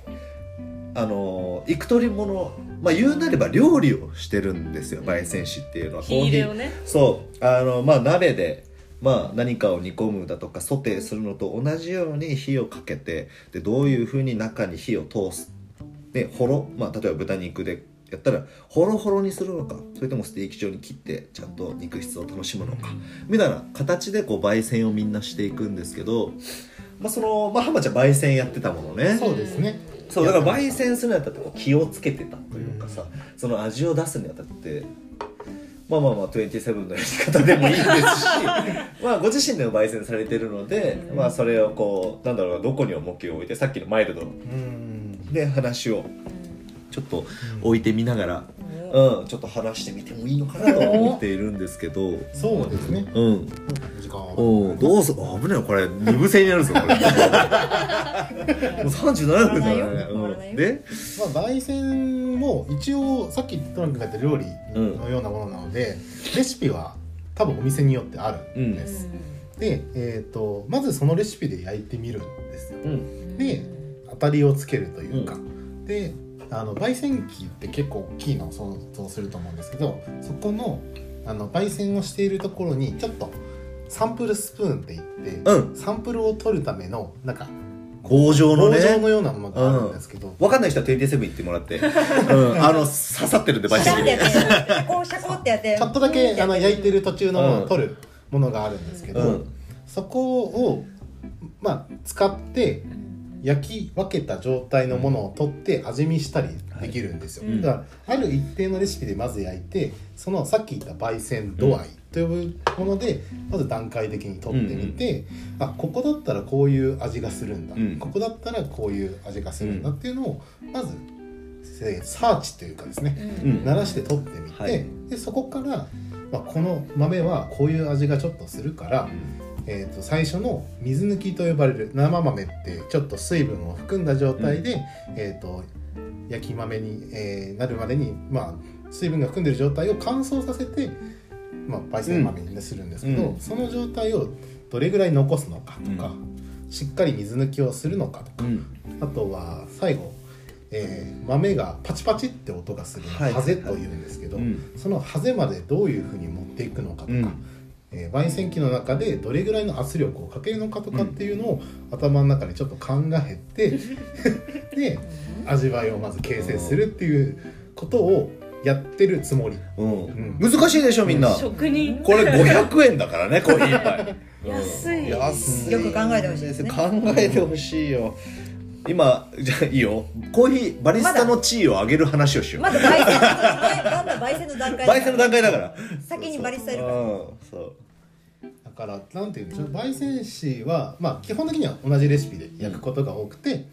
あの幾取り物まあ言うなれば料理をしてるんですよ焙煎士っていうのは。火入れをね。そう。あのまあ鍋でまあ何かを煮込むだとかソテーするのと同じように火をかけてでどういうふうに中に火を通す。でほろ。まあ例えば豚肉でやったらホロホロにするのか。それともステーキ状に切ってちゃんと肉質を楽しむのか。みたいな形でこう焙煎をみんなしていくんですけどまあそのまあ浜ちゃん焙煎やってたものね。そうですね。そうだから焙煎するにあたってこう気をつけてたかさ、その味を出すにあたってまあまあまあ27のやり方でもいいですし まあご自身でも焙煎されてるので、まあそれをこうなんだろうなどこに重きを置いてさっきのマイルドうん。で話をちょっと置いてみながら、うん、ちょっと話してみてもいいのかなとは思っているんですけど、そうですね。うん、時間。はおどうすあ危ないよこれ。二部制になるぞこれ。もう37分だからね、うん、で？まあ、焙煎も一応さっきトランクが言った料理のようなものなので、レシピは多分お店によってあるんです、で、えー、とまずそのレシピで焼いてみるんですよ。うん。で当たりをつけるというか、であの焙煎機って結構大きいのを想像すると思うんですけどそこのあの焙煎をしているところにちょっとサンプルスプーンって言って、うん。サンプルを取るためのなんか工場のね。棒状のようなものがあるんですけど、わかんない人は27行ってもらって、うん、あの刺さってるんで焙シャって煎機やってシャコシャコってやって。ちょっとだけあの焼いてるる途中のものを取るものがあるんですけど、うん。そこを、まあ、使って焼き分けた状態のものを取って味見したりできるんですよ、はいだからある一定のレシピでまず焼いてそのさっき言った焙煎度合いというものでまず段階的に取ってみて、あここだったらこういう味がするんだ、うん。ここだったらこういう味がするんだっていうのをまずえーサーチというかですね、うん。鳴らして取ってみて、はい。でそこから、まあ、この豆はこういう味がちょっとするから、えー、と最初の水抜きと呼ばれる生豆ってちょっと水分を含んだ状態で、えー、と焼き豆に、えーなるまでに、まあ、水分が含んでる状態を乾燥させて、まあ、焙煎豆にするんですけど、うん。その状態をどれぐらい残すのかとか、うしっかり水抜きをするのかとか、うん。あとは最後、えー豆がパチパチって音がするハゼというんですけど、うん。そのハゼまでどういうふうに持っていくのかとか、うん。えー焙煎機の中でどれぐらいの圧力をかけるのかとかっていうのを頭の中でちょっと考えて で味わいをまず形成するっていうことをやってるつもり。うん。うん。難しいでしょみんな。職人。これ500円だからねコーヒー一杯。安い。安い。よく考えてほしいですね。考えてほしいよ。今じゃあいいよ。コーヒーバリスタの地位を上げる話をしよう。まだ焙煎のまだ焙煎の段階焙煎の段階だから。先にバリスタいるから。うんそう。だからなんていうんでしょう焙煎士は、まあ、基本的には同じレシピで焼くことが多くて、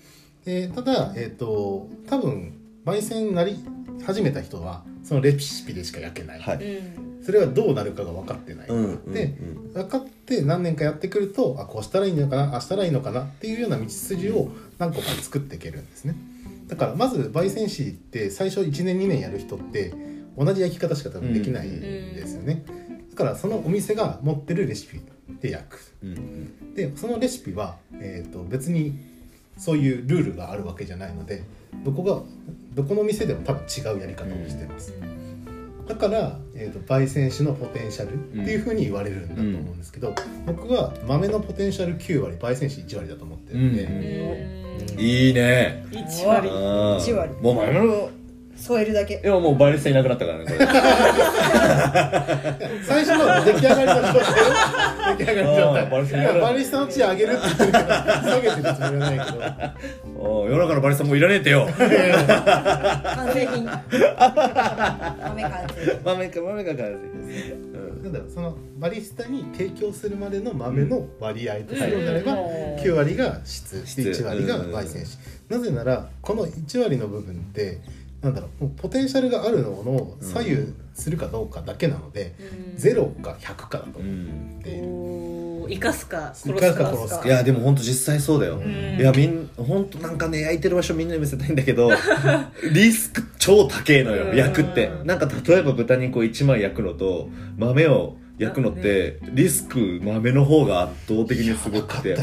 でただ、えー、と多分焙煎になり始めた人はそのレシピでしか焼けない、はい。うん。それはどうなるかが分かってない、うんうんで分かって何年かやってくるとあこうしたらいいのかなあしたらいいのかなっていうような道筋を何個か作っていけるんですね。だからまず焙煎士って最初1年2年やる人って同じ焼き方しか多分できないんですよね、だからそのお店が持ってるレシピで焼く。うんうん。でそのレシピは、えー、と別にそういうルールがあるわけじゃないのでどこがどこの店でも多分違うやり方をしてます、だから、えー、と焙煎士のポテンシャルっていうふうに言われるんだと思うんですけど、僕は豆のポテンシャル9割焙煎士1割だと思ってるんで、うん。いいね。1割。あー1割。もう前の添えるだけ。いやもうバリスタいなくなったからねこれ 最初の出来上がりの状態出来上がりの状あーバリスタ態いやバリスタの地位上げるって言ってるから下げてるつもりはないけど。世の中のバリスタもういらねえってよ。完成品。豆完成。品豆か豆かからうん。なんだろうそのバリスタに提供するまでの豆の割合とするのであれば、うん9割が質質で1割が焙煎士、なぜならこの1割の部分ってなんだろうもうポテンシャルがあるのを左右するかどうかだけなので、0か100かだとう思んっている、おー生かすか殺生かすか殺すか。いやでも本当実際そうだよ、ん。いやみん本当なんかね焼いてる場所みんなに見せたいんだけど リスク超高えのようん。焼くって。なんか例えば豚肉を1枚焼くのと豆を焼くのってリスク豆の方が圧倒的にすごくて。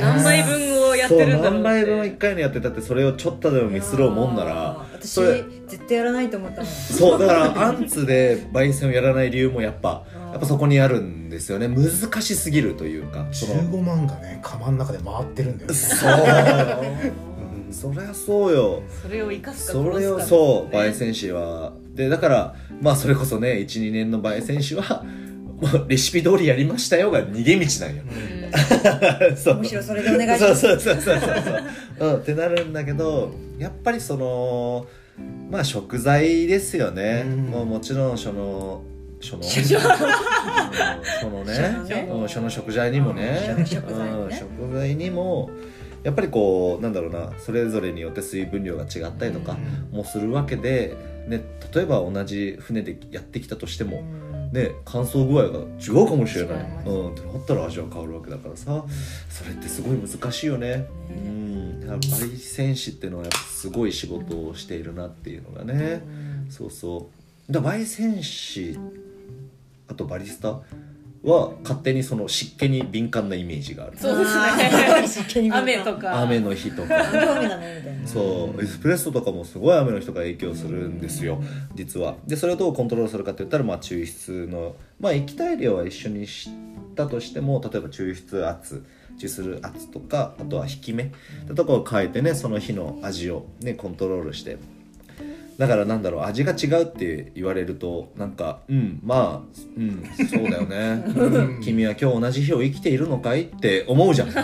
何枚分をやってるんだろう何倍分って1回のやってたってそれをちょっとでもミスろうもんなら私絶対やらないと思ったもん。そうだからアンツで焙煎をやらない理由もやっぱやっぱそこにあるんですよね。難しすぎるというかその。15万がね釜の中で回ってるんだよね。そう。うん。そりゃそうよ。それを生かすかそれを殺すかそう焙煎士は。でだからまあそれこそね12年の焙煎士はも うレシピ通りやりましたよが逃げ道なんようん。そう。むしろそれでお願いします。そうそうそうそうそう、う。ん、ってなるんだけどやっぱりそのまあ食材ですよね、うん。もうもちろんそのそのうんそのね。そのねうんその食材にもね。うん食材ね。うん食材にもやっぱりこうなんだろうなそれぞれによって水分量が違ったりとかもするわけで、ね、例えば同じ船でやってきたとしても、ね、乾燥具合が違うかもしれない、うん、ってなったら味は変わるわけだからさ。それってすごい難しいよね、うん、やっぱり戦士っていうのはやっぱすごい仕事をしているなっていうのがね、そうそう。だから焙煎士あとバリスタ？は勝手にその湿気に敏感なイメージがある。そうですね。ね 雨とか。雨の日とか。そう。エスプレッソとかもすごい雨の日とか影響するんですよ。実は。でそれをどうコントロールするかって言ったらまあ抽出のまあ液体量は一緒にしたとしても例えば抽出圧抽する圧とかあとは引き目。ところを変えてねその日の味をねコントロールしてだからなんだろう味が違うって言われるとなんかうんまあうんそうだよね、うん。君は今日同じ日を生きているのかいって思うじゃん、うん。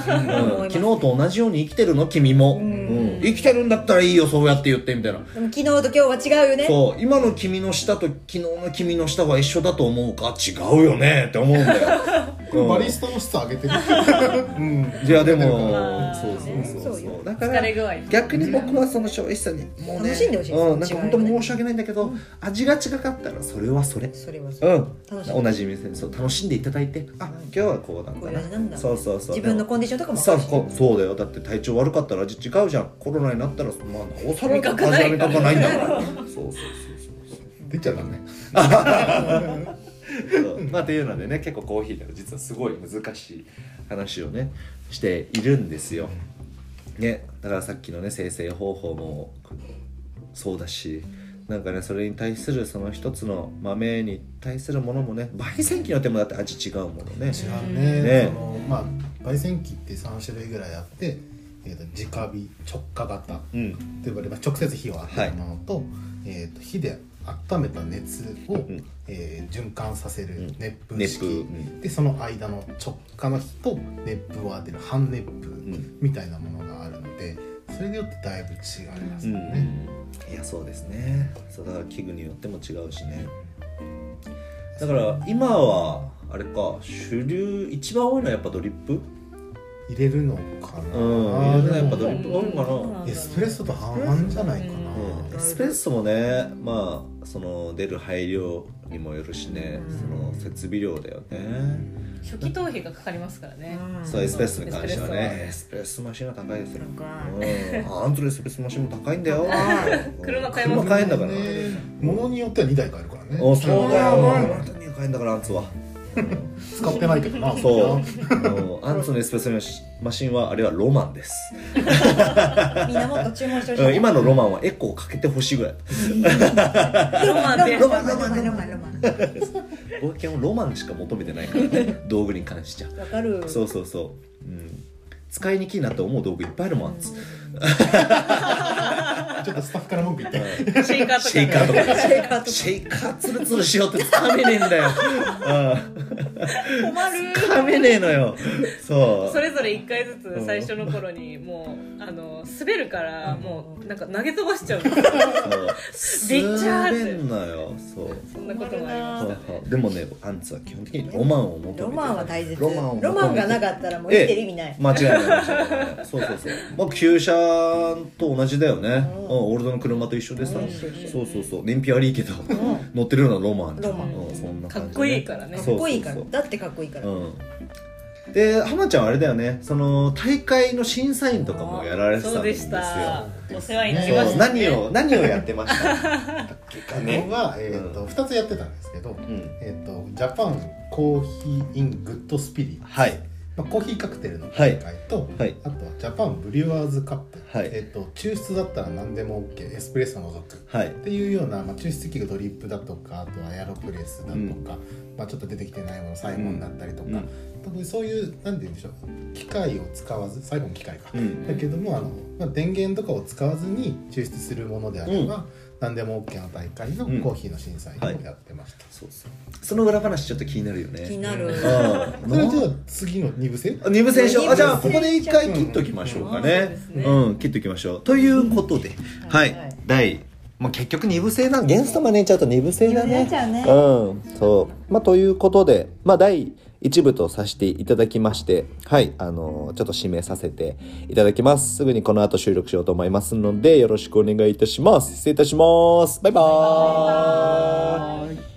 昨日と同じように生きてるの？君も、うん。生きてるんだったらいいよそうやって言ってみたいな。でも昨日と今日は違うよね。そう。今の君の舌と昨日の君の舌は一緒だと思うか？違うよねって思うんだよ、うんバリスタの質上げてる。うん。いやでもまあそうそうそうそう。よそうだから逆に僕はその消費者にもうね楽しんでほしいうん、なんか本当申し訳ないんだけど、味が違かったらそれはそれ。それはそううん。同じ店でそう楽しんでいただいてあ今日はこうな。んこうだないう味なんだそうそうそう。自分のコンディションとかもそうそうだよ。だって体調悪かったら味違うじゃん。コロナになったらまあなおさら味覚ない味覚ないんだから。そうそうそうそう。出ちゃダメ。まあっていうのでね結構コーヒーってのは実はすごい難しい話をねしているんですよ。ねだからさっきのね生成方法もそうだしなんかねそれに対するその一つの豆に対するものもね焙煎機によってもだって味違うものね。違うね。ね。そのまあ焙煎機って3種類ぐらいあって、えー、と直火直火型うん。と呼ばれる直接火を当てるものと,、えー、と火で温めた熱を、ん。えー循環させるん。熱風式、熱風。うん。でその間の直火の火と熱風を当てる半熱風ん。みたいなものそれによってだいぶ違いますうん。よね。いやそうですね。そうだから器具によっても違うしね。だから今はあれか主流一番多いのはやっぱドリップ？入れるのかな、うん。あーやっぱドリップ飲むかな。エスプレッソと半々じゃないかな、うん。エスプレッソもねまあその出る配量にもよるしね、その設備量だよね、初期投費がかかりますからね、そうエスプレッソに関してはね。エエスプレッソマシンは高いですよ。高うん。アントのエスプレッソマシンも高いんだよ。車買えます車買えんだから。ねものによっては2台買えるからね。おそうだよ。うん本当に買えんだからアンツは使ってないけどな。そう。うん。アンツのエスプレッソマシンはあれはロマンです、みんなもっと注文してほしい、うん今のロマンはエコーかけてほしいぐらい。ロマンでロマンロマンロマンロマン。冒険はロマン。しか求めてないからね。道具に関しては。わかる。そうそうそう、うん、使いにくいなって思う道具いっぱいあるもん。あん。つ ちょっとスタッフから文句言って。シェイカーとかシェイカーとかシェイカーとか。シェイカーツルツルしようってつかめねえんだよ、うん、困るつかめねえのよ。そう。それぞれ1回ずつ最初の頃にもうあの滑るからもうなんか投げ飛ばしちゃう。んですよそう。でっちゃーって。滑んのよ。そう。そんなこともありまそうした。そうでもねアンツは基本的にロマンを求めてるロマンは大切ロマンがなかったらもう生きてる意味ない、間違いない間違いない。そうそうそう。まあ旧車と同じだよね、うん、オールドの車と一緒でさ、うん。そうそうそう。燃費悪いけど、乗ってるのはロマンロマン。うん、そんな感じ、かっこいいからね。かっこいいから。だってかっこいいから、うん。で浜ちゃんはあれだよね。その大会の審査員とかもやられてたんそうですよた。お世話になりました何を何をやってました？僕は、えーと2つやってたんですけど、うん。えー、とジャパンコーヒーイングッドスピリッツ、はいまあ、コーヒーカクテルの大会と、はい。あとはジャパンブリュワーズカップ、はい。えー、と抽出だったら何でも OK エスプレッソ除く。はい。っていうような、まあ、抽出器がドリップだとかあとはエアロプレスだとか、うん。まあ、ちょっと出てきてないものサイモンだったりとか、うん。特にそういうなんて言うんでしょう。機械を使わずサイモン機械か、うん。だけどもあの、まあ、電源とかを使わずに抽出するものであれば、何でも OK の大会のうん。コーヒーの審査員をやってました、そうそうその裏話ちょっと気になるよね。気になる。うん。それじゃあ次の2部制？あ二部選手あじゃあここで一回切っときましょうかうん。ねそうん切っときましょう。ということではい、はい。第まあ結局二部制なんゲスト招いちゃうと二部制だね。二部制ちゃうね。うん。そう。まあということでまあ第一部とさせていただきましてはいあのちょっと指名させていただきます。すぐにこの後収録しようと思いますのでよろしくお願いいたします。失礼いたします。バイバーイ。